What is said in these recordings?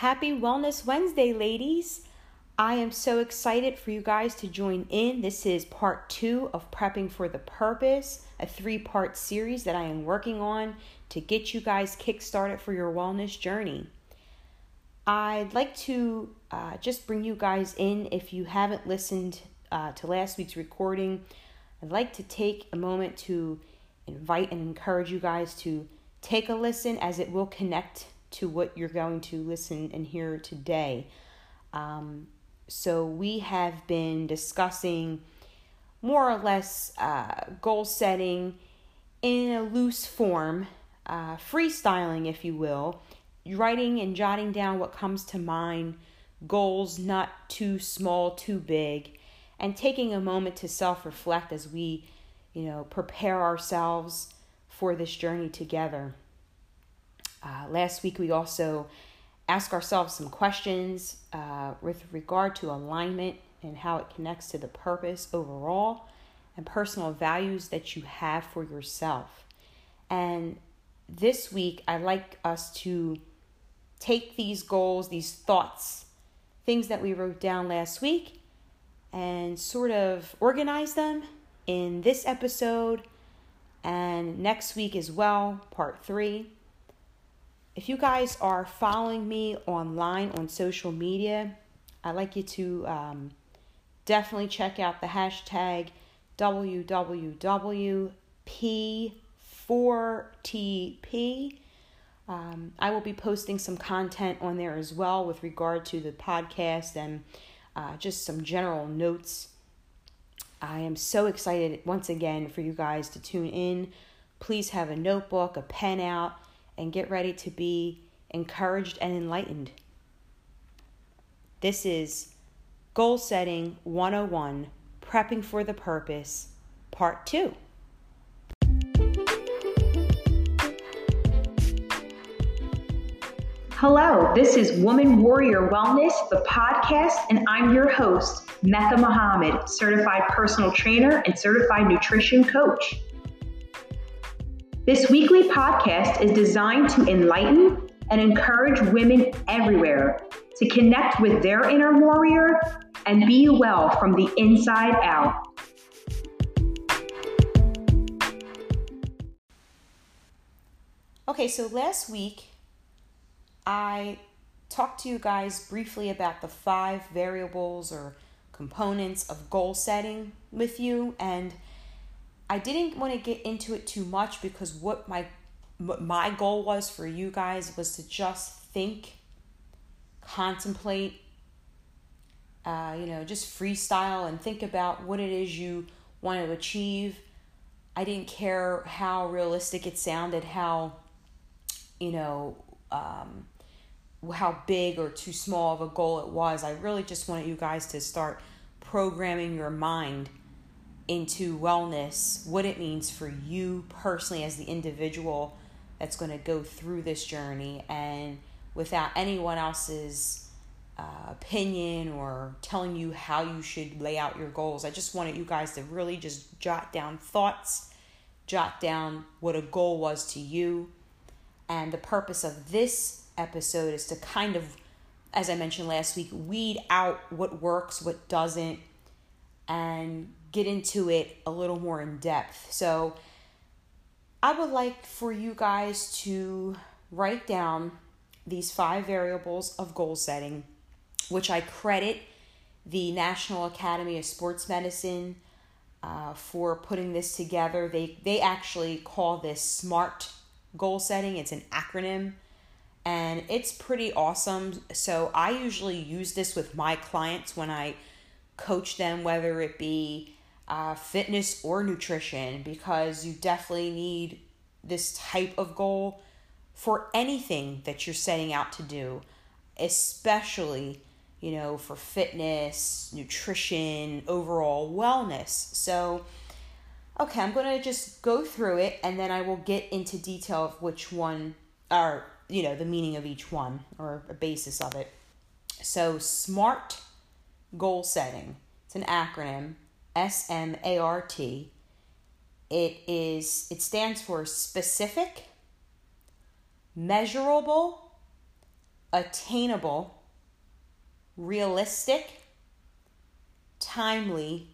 Happy Wellness Wednesday, ladies! I am so excited for you guys to join in. This is part two of Prepping for the Purpose, a three part series that I am working on to get you guys kickstarted for your wellness journey. I'd like to uh, just bring you guys in if you haven't listened uh, to last week's recording. I'd like to take a moment to invite and encourage you guys to take a listen as it will connect to what you're going to listen and hear today. Um, so, we have been discussing more or less uh, goal setting in a loose form, uh, freestyling, if you will, writing and jotting down what comes to mind, goals not too small, too big, and taking a moment to self reflect as we, you know, prepare ourselves for this journey together. Uh, last week, we also asked ourselves some questions uh, with regard to alignment and how it connects to the purpose overall and personal values that you have for yourself. And this week, I'd like us to take these goals, these thoughts, things that we wrote down last week, and sort of organize them in this episode and next week as well, part three. If you guys are following me online on social media, I'd like you to um, definitely check out the hashtag WWWP4TP. Um, I will be posting some content on there as well with regard to the podcast and uh, just some general notes. I am so excited once again for you guys to tune in. Please have a notebook, a pen out and get ready to be encouraged and enlightened. This is Goal Setting 101 Prepping for the Purpose, Part 2. Hello, this is Woman Warrior Wellness, the podcast, and I'm your host, Mecca Muhammad, certified personal trainer and certified nutrition coach. This weekly podcast is designed to enlighten and encourage women everywhere to connect with their inner warrior and be well from the inside out. Okay, so last week I talked to you guys briefly about the five variables or components of goal setting with you and I didn't want to get into it too much because what my my goal was for you guys was to just think, contemplate, uh, you know, just freestyle and think about what it is you want to achieve. I didn't care how realistic it sounded, how, you know, um, how big or too small of a goal it was. I really just wanted you guys to start programming your mind into wellness, what it means for you personally as the individual that's going to go through this journey, and without anyone else's uh, opinion or telling you how you should lay out your goals. I just wanted you guys to really just jot down thoughts, jot down what a goal was to you. And the purpose of this episode is to kind of, as I mentioned last week, weed out what works, what doesn't, and get into it a little more in depth. So, I would like for you guys to write down these five variables of goal setting, which I credit the National Academy of Sports Medicine uh, for putting this together. They they actually call this SMART goal setting. It's an acronym, and it's pretty awesome. So I usually use this with my clients when I coach them, whether it be uh, fitness or nutrition, because you definitely need this type of goal for anything that you're setting out to do, especially, you know, for fitness, nutrition, overall wellness. So, okay, I'm going to just go through it and then I will get into detail of which one are, you know, the meaning of each one or a basis of it. So, SMART goal setting. It's an acronym, S M A R T. It is it stands for specific, measurable, attainable, realistic, timely.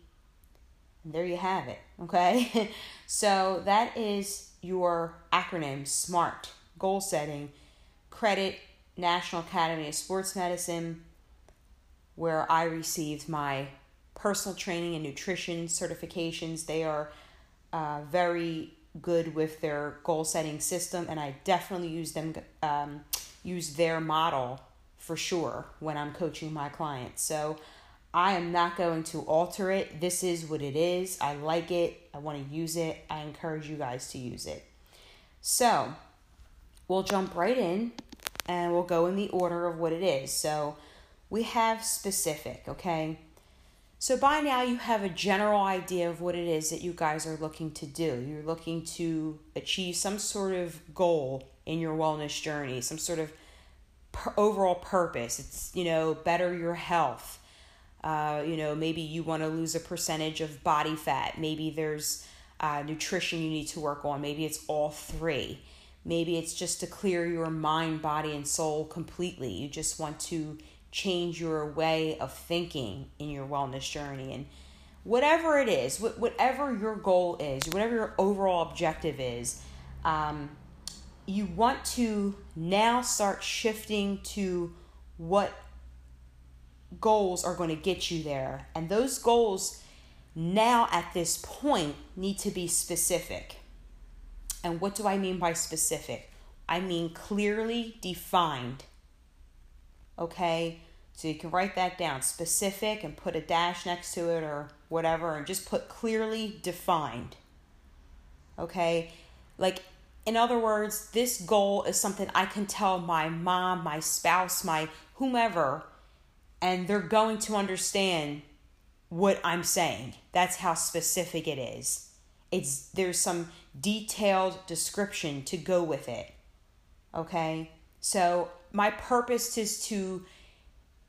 And there you have it, okay? so that is your acronym SMART goal setting, credit National Academy of Sports Medicine, where I received my personal training and nutrition certifications. They are uh, very good with their goal setting system, and I definitely use them um, use their model for sure when I'm coaching my clients. So I am not going to alter it. This is what it is. I like it. I want to use it. I encourage you guys to use it. So we'll jump right in and we'll go in the order of what it is. So we have specific, okay? So by now you have a general idea of what it is that you guys are looking to do. You're looking to achieve some sort of goal in your wellness journey, some sort of per- overall purpose. It's, you know, better your health. Uh, you know, maybe you want to lose a percentage of body fat. Maybe there's uh, nutrition you need to work on. Maybe it's all three. Maybe it's just to clear your mind, body, and soul completely. You just want to change your way of thinking in your wellness journey. And whatever it is, whatever your goal is, whatever your overall objective is, um, you want to now start shifting to what goals are going to get you there. And those goals now at this point need to be specific. And what do I mean by specific? I mean clearly defined. Okay? So you can write that down specific and put a dash next to it or whatever and just put clearly defined. Okay? Like, in other words, this goal is something I can tell my mom, my spouse, my whomever, and they're going to understand what I'm saying. That's how specific it is. It's there's some detailed description to go with it. Okay? So, my purpose is to,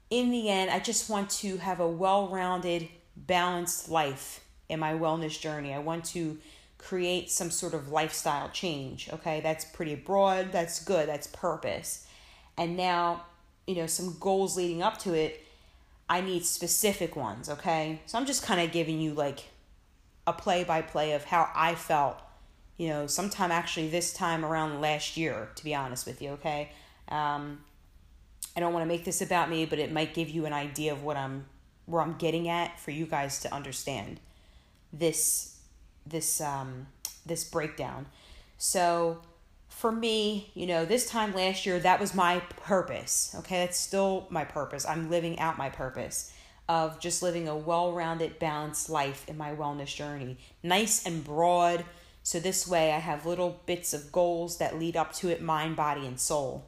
in the end, I just want to have a well rounded, balanced life in my wellness journey. I want to create some sort of lifestyle change. Okay? That's pretty broad. That's good. That's purpose. And now, you know, some goals leading up to it. I need specific ones, okay? So I'm just kind of giving you like a play by play of how I felt, you know, sometime actually this time around last year, to be honest with you, okay? Um, I don't want to make this about me, but it might give you an idea of what I'm where I'm getting at for you guys to understand this this um this breakdown. So for me, you know, this time last year that was my purpose. Okay? That's still my purpose. I'm living out my purpose of just living a well rounded, balanced life in my wellness journey. Nice and broad. So, this way, I have little bits of goals that lead up to it mind, body, and soul.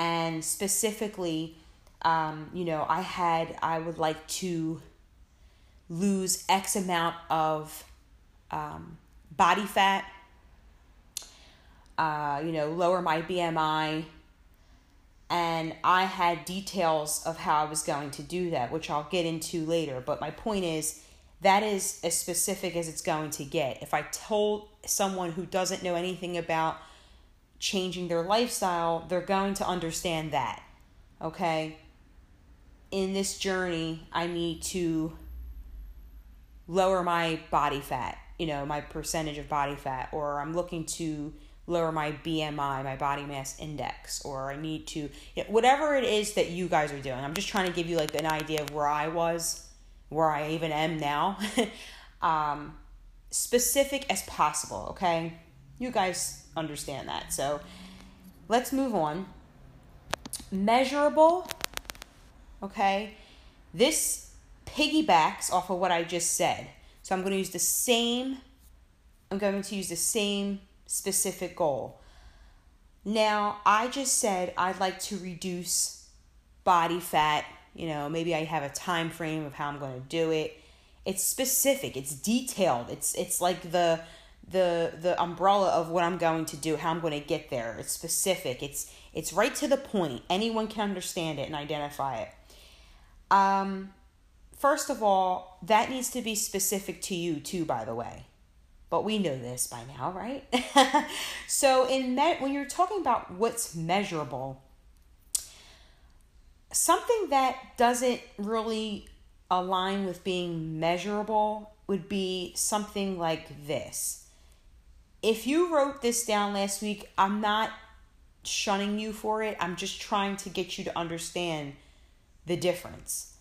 And specifically, um, you know, I had, I would like to lose X amount of um, body fat, uh, you know, lower my BMI, and I had details of how I was going to do that, which I'll get into later. But my point is, that is as specific as it's going to get. If I told someone who doesn't know anything about changing their lifestyle, they're going to understand that. Okay? In this journey, I need to lower my body fat, you know, my percentage of body fat, or I'm looking to lower my BMI, my body mass index, or I need to, you know, whatever it is that you guys are doing. I'm just trying to give you like an idea of where I was, where I even am now. um, specific as possible, okay? You guys understand that. So let's move on. Measurable, okay? This piggybacks off of what I just said. So I'm going to use the same, I'm going to use the same specific goal. Now, I just said I'd like to reduce body fat. You know, maybe I have a time frame of how I'm going to do it. It's specific, it's detailed. It's it's like the the the umbrella of what I'm going to do, how I'm going to get there. It's specific. It's it's right to the point. Anyone can understand it and identify it. Um first of all, that needs to be specific to you too, by the way but we know this by now, right? so in me- when you're talking about what's measurable, something that doesn't really align with being measurable would be something like this. If you wrote this down last week, I'm not shunning you for it. I'm just trying to get you to understand the difference.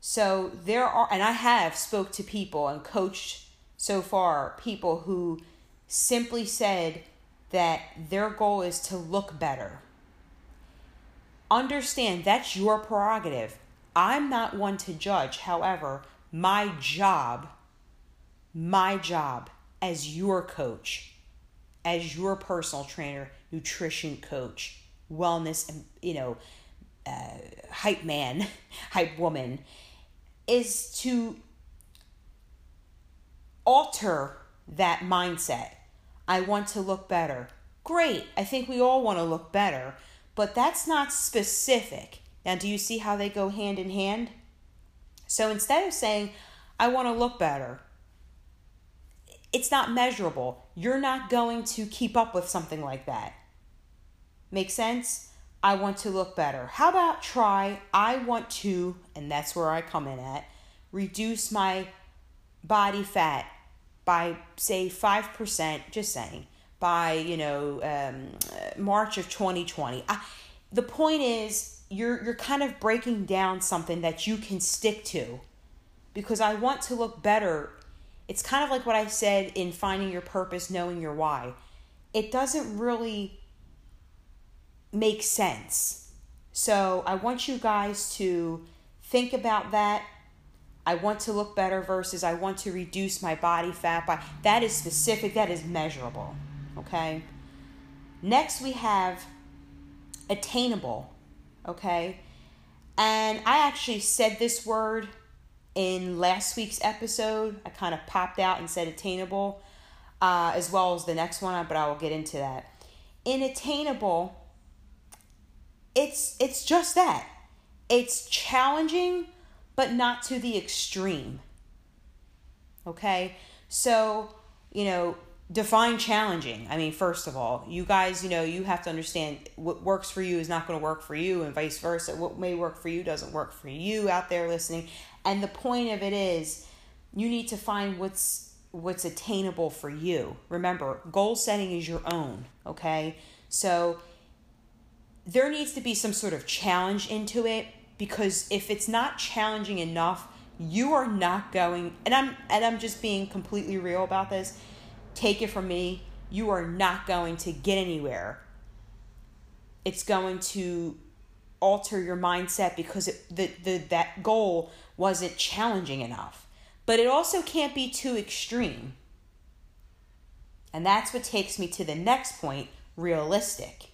So there are and I have spoke to people and coached so far people who simply said that their goal is to look better. Understand that's your prerogative. I'm not one to judge. However, my job, my job as your coach, as your personal trainer, nutrition coach, wellness, you know, uh, hype man, hype woman, is to alter that mindset. I want to look better. Great. I think we all want to look better, but that's not specific. Now, do you see how they go hand in hand? So instead of saying, I want to look better, it's not measurable. You're not going to keep up with something like that. Make sense? I want to look better. How about try, I want to, and that's where I come in at, reduce my body fat by, say, 5%, just saying, by, you know, um, March of 2020. I, the point is, you're you're kind of breaking down something that you can stick to because I want to look better. It's kind of like what I said in finding your purpose, knowing your why. It doesn't really make sense. So, I want you guys to think about that. I want to look better versus I want to reduce my body fat by that is specific, that is measurable. Okay? Next we have attainable okay? And I actually said this word in last week's episode. I kind of popped out and said attainable, uh, as well as the next one, but I will get into that. In attainable, it's it's just that. It's challenging, but not to the extreme. Okay? So, you know, define challenging. I mean, first of all, you guys, you know, you have to understand what works for you is not going to work for you, and vice versa. What may work for you doesn't work for you out there listening. And the point of it is, you need to find what's what's attainable for you. Remember, goal setting is your own. Okay, so there needs to be some sort of challenge into it because if it's not challenging enough, you are not going. And I'm and I'm just being completely real about this take it from me, you are not going to get anywhere. It's going to alter your mindset because it, the, the that goal wasn't challenging enough. But it also can't be too extreme. And that's what takes me to the next point, realistic.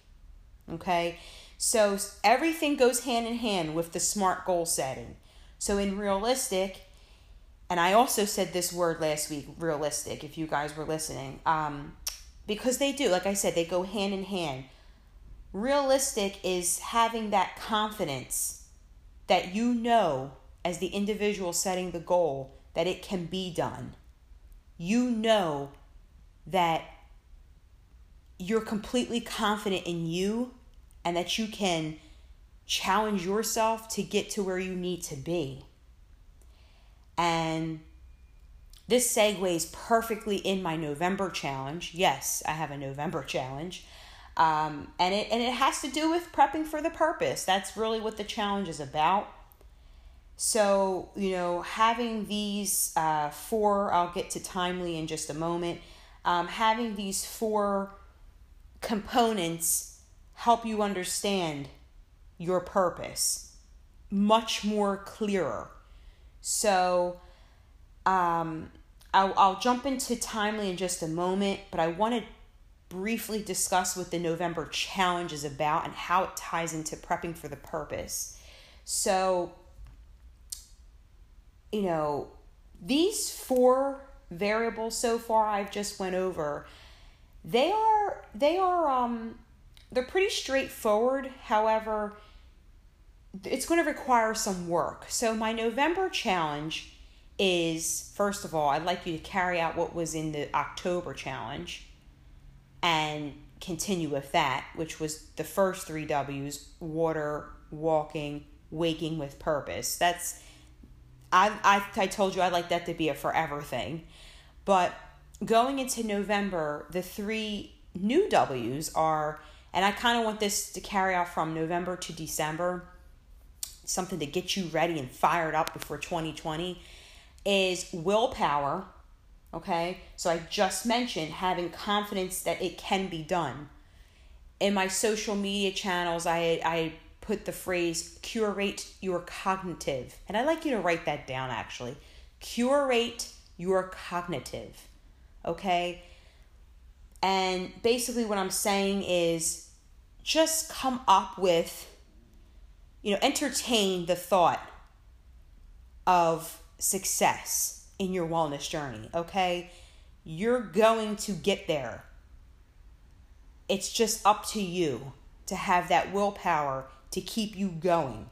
Okay? So everything goes hand in hand with the smart goal setting. So in realistic, and I also said this word last week, realistic, if you guys were listening, um, because they do, like I said, they go hand in hand. Realistic is having that confidence that you know, as the individual setting the goal, that it can be done. You know that you're completely confident in you and that you can challenge yourself to get to where you need to be. And this segues perfectly in my November challenge. Yes, I have a November challenge. Um, and it and it has to do with prepping for the purpose. That's really what the challenge is about. So you know, having these uh, four, I'll get to timely in just a moment. Um, having these four components help you understand your purpose much more clearer so um, I'll, I'll jump into timely in just a moment, but I want to briefly discuss what the November challenge is about and how it ties into prepping for the purpose. So, you know, these four variables so far I've just went over, they are they are um they're pretty straightforward. However, it's going to require some work. So, my November challenge is first of all, I'd like you to carry out what was in the October challenge and continue with that, which was the first three W's water, walking, waking with purpose. That's I I I told you I'd like that to be a forever thing. But going into November, the three new W's are and I kind of want this to carry off from November to December, something to get you ready and fired up before 2020 is willpower. Okay, so I just mentioned having confidence that it can be done. In my social media channels, I, I put the phrase curate your cognitive. And I'd like you to write that down actually. Curate your cognitive. Okay? And basically, what I'm saying is just come up with, you know, entertain the thought of success in your wellness journey, okay? You're going to get there. It's just up to you to have that willpower to keep you going.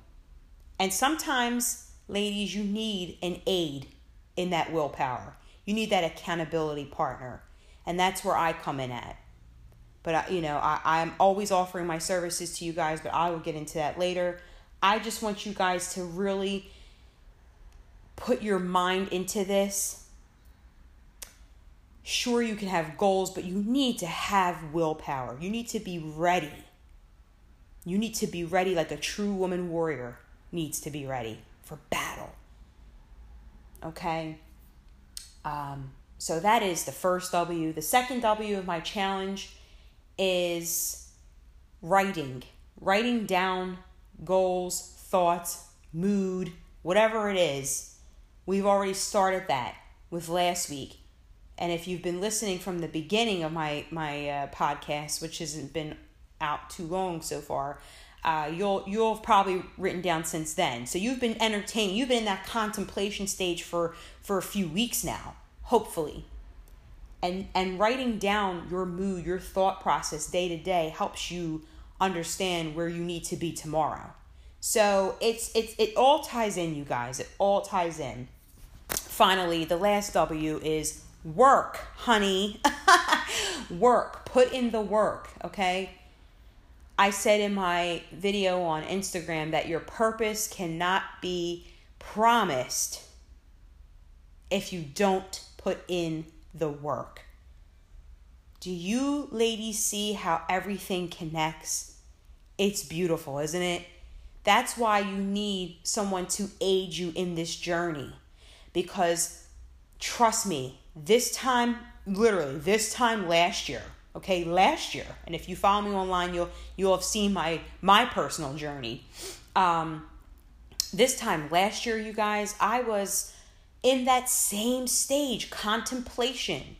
And sometimes, ladies, you need an aid in that willpower. You need that accountability partner. And that's where I come in at. But, I, you know, I, I'm always offering my services to you guys, but I will get into that later. I just want you guys to really put your mind into this. Sure, you can have goals, but you need to have willpower. You need to be ready. You need to be ready like a true woman warrior needs to be ready for battle. Okay? Um, so that is the first W. The second W of my challenge is writing. Writing down goals, thoughts, mood, whatever it is We've already started that with last week. And if you've been listening from the beginning of my my uh, podcast, which hasn't been out too long so far, uh, you'll you'll have probably written down since then. So you've been entertained. You've been in that contemplation stage for for a few weeks now, hopefully. And and writing down your mood, your thought process day to day helps you understand where you need to be tomorrow. So it's it's it all ties in, you guys. It all ties in finally, the last W is work, honey. work. Put in the work, okay? I said in my video on Instagram that your purpose cannot be promised if you don't put in the work. Do you ladies see how everything connects? It's beautiful, isn't it? That's why you need someone to aid you in this journey because trust me, this time, literally, this time last year, okay, last year, and if you follow me online, you'll you'll have seen my my personal journey. Um, this time last year, you guys, I was in that same stage, contemplation.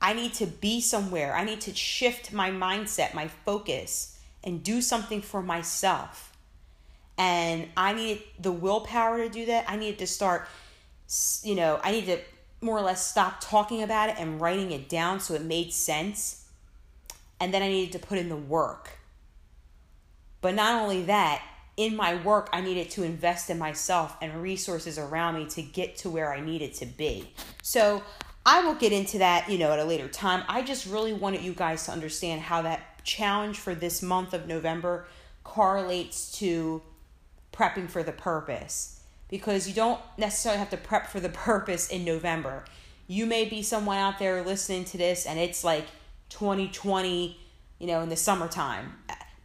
I need to be somewhere. I need to shift my mindset, my focus, and do something for myself. And I needed the willpower to do that. I needed to start you know, I need to more or less stop talking about it and writing it down so it made sense. And then I needed to put in the work. But not only that, in my work, I needed to invest in myself and resources around me to get to where I needed to be. So I will get into that, you know, at a later time. I just really wanted you guys to understand how that challenge for this month of November correlates to prepping for the purpose because you don't necessarily have to prep for the purpose in November. You may be someone out there listening to this and it's like 2020, you know, in the summertime.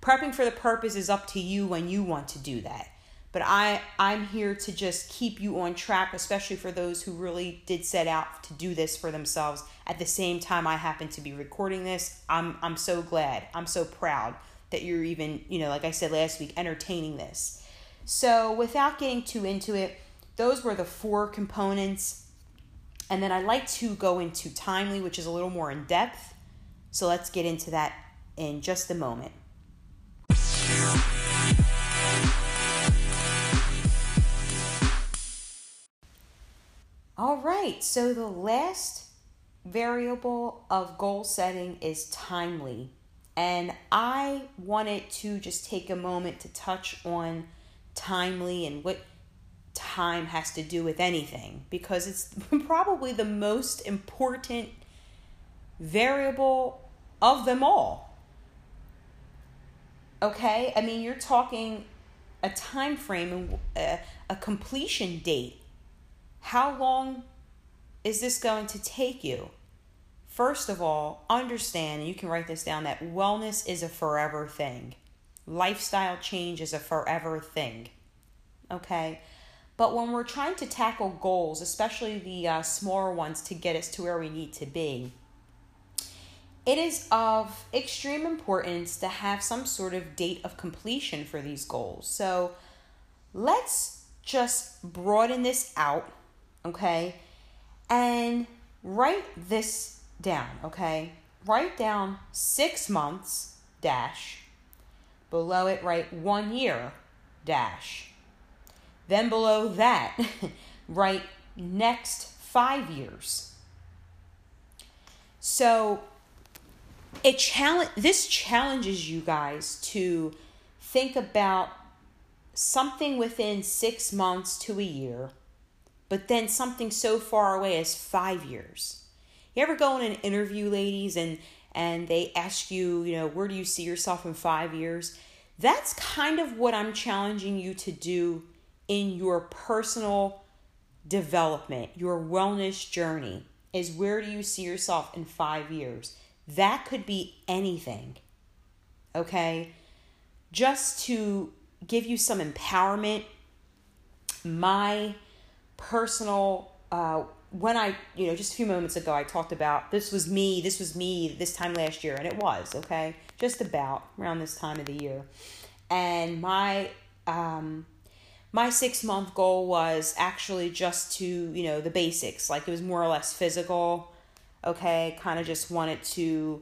Prepping for the purpose is up to you when you want to do that. But I I'm here to just keep you on track, especially for those who really did set out to do this for themselves. At the same time I happen to be recording this, I'm I'm so glad. I'm so proud that you're even, you know, like I said last week, entertaining this. So, without getting too into it, those were the four components. And then I'd like to go into timely, which is a little more in depth. So, let's get into that in just a moment. All right, so the last variable of goal setting is timely. And I wanted to just take a moment to touch on timely and what time has to do with anything because it's probably the most important variable of them all. Okay? I mean, you're talking a time frame a, a completion date. How long is this going to take you? First of all, understand, and you can write this down, that wellness is a forever thing. Lifestyle change is a forever thing. Okay? But when we're trying to tackle goals, especially the uh, smaller ones to get us to where we need to be, it is of extreme importance to have some sort of date of completion for these goals. So let's just broaden this out, okay? And write this down, okay? Write down six months dash. Below it, write one year dash. Then below that, write next five years. So it challenge this challenges you guys to think about something within six months to a year, but then something so far away as five years. You ever go in an interview, ladies, and and they ask you, you know, where do you see yourself in five years? That's kind of what I'm challenging you to do in your personal development, your wellness journey. Is where do you see yourself in five years? That could be anything. Okay? Just to give you some empowerment, my personal, uh, when I, you know, just a few moments ago, I talked about this was me, this was me this time last year, and it was, okay? Just about around this time of the year. And my, um, my six month goal was actually just to, you know, the basics. Like it was more or less physical okay? Kind of just wanted to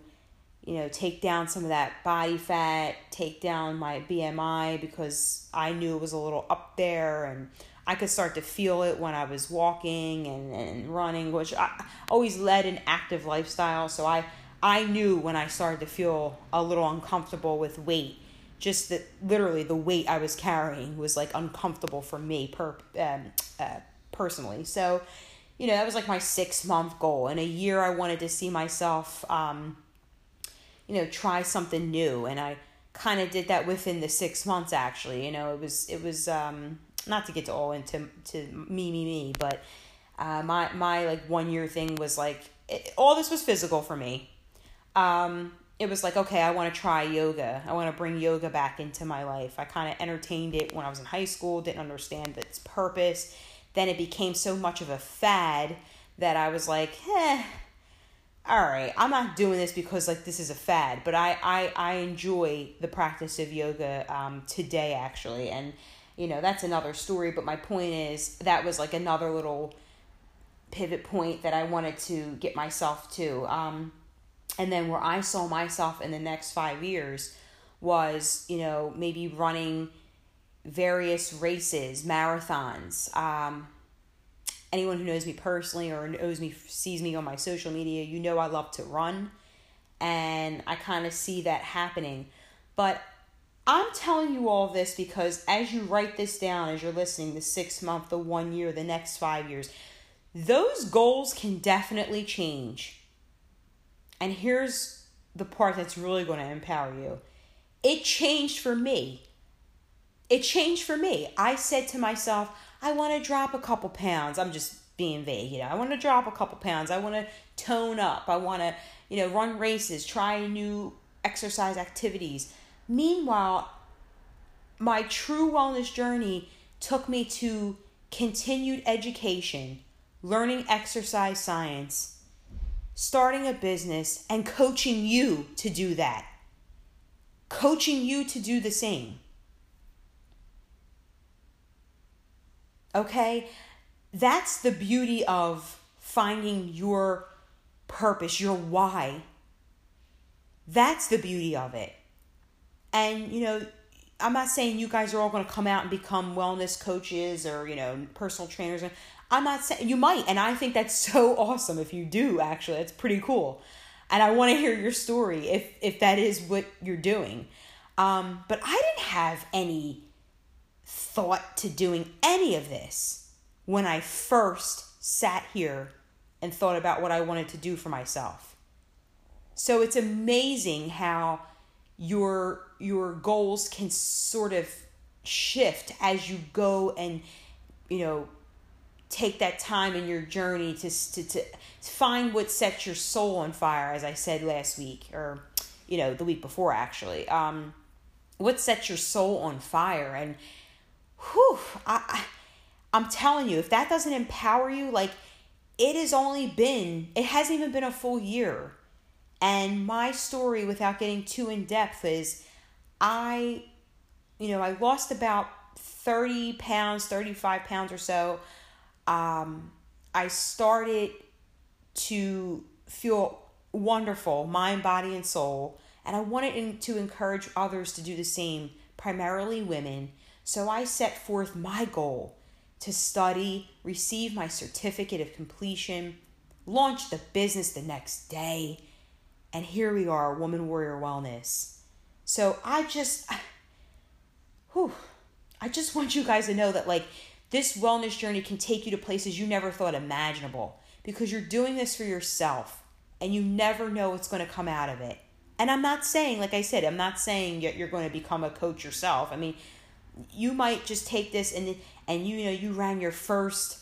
you know take down some of that body fat take down my bmi because i knew it was a little up there and i could start to feel it when i was walking and, and running which i always led an active lifestyle. So i i knew when i started to feel a little uncomfortable with weight just that literally the weight i was carrying was like uncomfortable for me per um, uh, personally. So you know, that was like my six month goal. In a year, I wanted to see myself, um, you know, try something new. And I kind of did that within the six months, actually. You know, it was, it was, um, not to get to all into to me, me, me, but uh, my, my like one year thing was like, it, all this was physical for me. Um, it was like, okay, I want to try yoga. I want to bring yoga back into my life. I kind of entertained it when I was in high school, didn't understand its purpose then it became so much of a fad that I was like, eh, all right, I'm not doing this because like this is a fad, but I I, I enjoy the practice of yoga um, today actually, and you know that's another story. But my point is that was like another little pivot point that I wanted to get myself to. Um, and then where I saw myself in the next five years was you know maybe running various races, marathons. Um, anyone who knows me personally or knows me, sees me on my social media, you know I love to run. And I kind of see that happening. But I'm telling you all this because as you write this down, as you're listening, the six month, the one year, the next five years, those goals can definitely change. And here's the part that's really going to empower you it changed for me it changed for me. I said to myself, I want to drop a couple pounds. I'm just being vague, you know. I want to drop a couple pounds. I want to tone up. I want to, you know, run races, try new exercise activities. Meanwhile, my true wellness journey took me to continued education, learning exercise science, starting a business, and coaching you to do that. Coaching you to do the same. Okay? That's the beauty of finding your purpose, your why. That's the beauty of it. And, you know, I'm not saying you guys are all going to come out and become wellness coaches or, you know, personal trainers. I'm not saying you might. And I think that's so awesome if you do, actually. It's pretty cool. And I want to hear your story if, if that is what you're doing. Um, but I didn't have any thought to doing any of this when I first sat here and thought about what I wanted to do for myself. So it's amazing how your your goals can sort of shift as you go and you know take that time in your journey to, to, to find what sets your soul on fire as i said last week or you know the week before actually um what sets your soul on fire and whew I, I i'm telling you if that doesn't empower you like it has only been it hasn't even been a full year. And my story without getting too in depth is i you know i lost about 30 pounds 35 pounds or so. Um, i started to feel wonderful mind body and soul. And i wanted to encourage others to do the same primarily women so i set forth my goal to study, receive my certificate of completion, launch the business the next day, and here we are, Woman Warrior Wellness. So I just, whew, I just want you guys to know that like this wellness journey can take you to places you never thought imaginable because you're doing this for yourself and you never know what's going to come out of it. And I'm not saying, like I said, I'm not saying you're going to become a coach yourself. I mean, you might just take this and and you, know you ran your first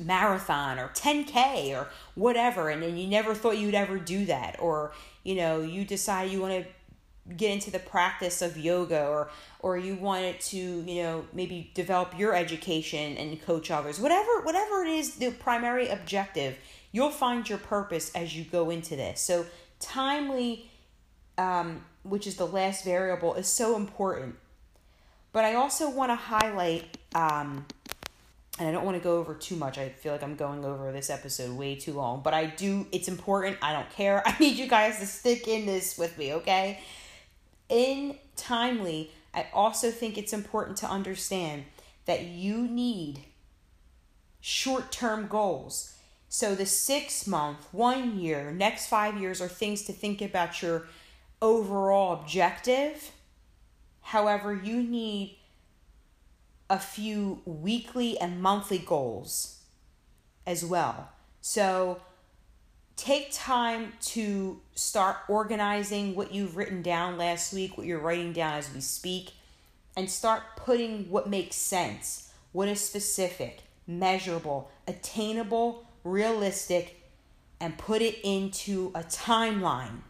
marathon or 10k or whatever and then you never thought you'd ever do that. Or you know you decide you want to get into the practice of yoga or or you wanted to you know maybe develop your education and coach others. Whatever whatever it is the primary objective you'll find your purpose as you go into this. So timely um, which is the last variable is so important but I also want to highlight, um, and I don't want to go over too much. I feel like I'm going over this episode way too long, but I do, it's important. I don't care. I need you guys to stick in this with me, okay? In Timely, I also think it's important to understand that you need short term goals. So the six month, one year, next five years are things to think about your overall objective However, you need a few weekly and monthly goals as well. So take time to start organizing what you've written down last week, what you're writing down as we speak, and start putting what makes sense, what is specific, measurable, attainable, realistic, and put it into a timeline.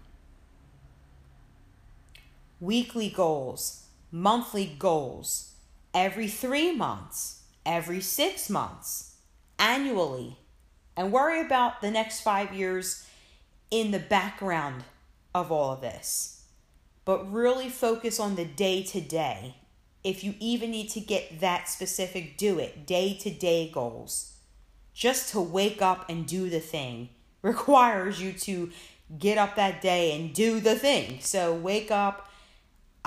Weekly goals monthly goals every three months, every six months, annually, and worry about the next five years in the background of all of this. But really focus on the day to day. If you even need to get that specific, do it. Day to day goals. Just to wake up and do the thing requires you to get up that day and do the thing. So wake up,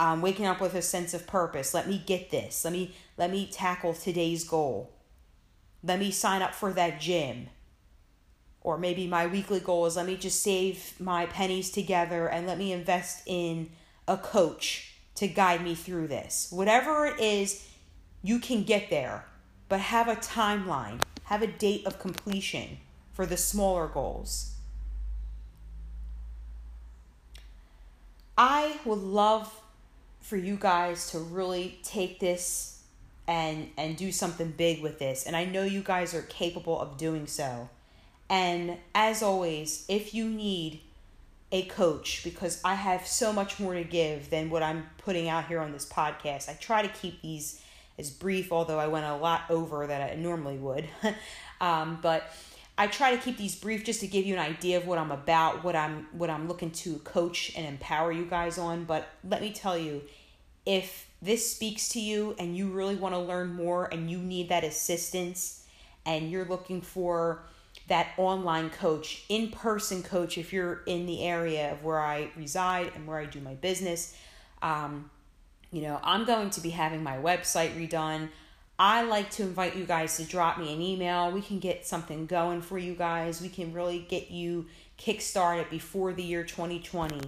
um, waking up with a sense of purpose. Let me get this. Let me let me tackle today's goal. Let me sign up for that gym. Or maybe my weekly goal is let me just save my pennies together and let me invest in a coach to guide me through this. Whatever it is, you can get there, but have a timeline, have a date of completion for the smaller goals. I would love for you guys to really take this and and do something big with this and I know you guys are capable of doing so. And as always, if you need a coach because I have so much more to give than what I'm putting out here on this podcast. I try to keep these as brief, although I went a lot over that I normally would. um, but I try to keep these brief just to give you an idea of what I'm about, what I'm what I'm looking to coach and empower you guys on. But let me tell you, if this speaks to you and you really want to learn more and you need that assistance and you're looking for that online coach, in person coach, if you're in the area of where I reside and where I do my business, um, you know, I'm going to be having my website redone. I like to invite you guys to drop me an email. We can get something going for you guys. We can really get you kickstarted before the year 2020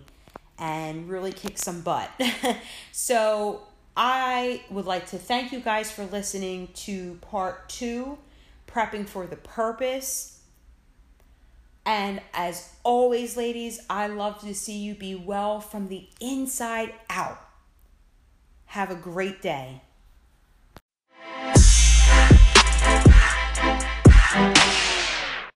and really kick some butt. so, I would like to thank you guys for listening to part two, Prepping for the Purpose. And as always, ladies, I love to see you be well from the inside out. Have a great day.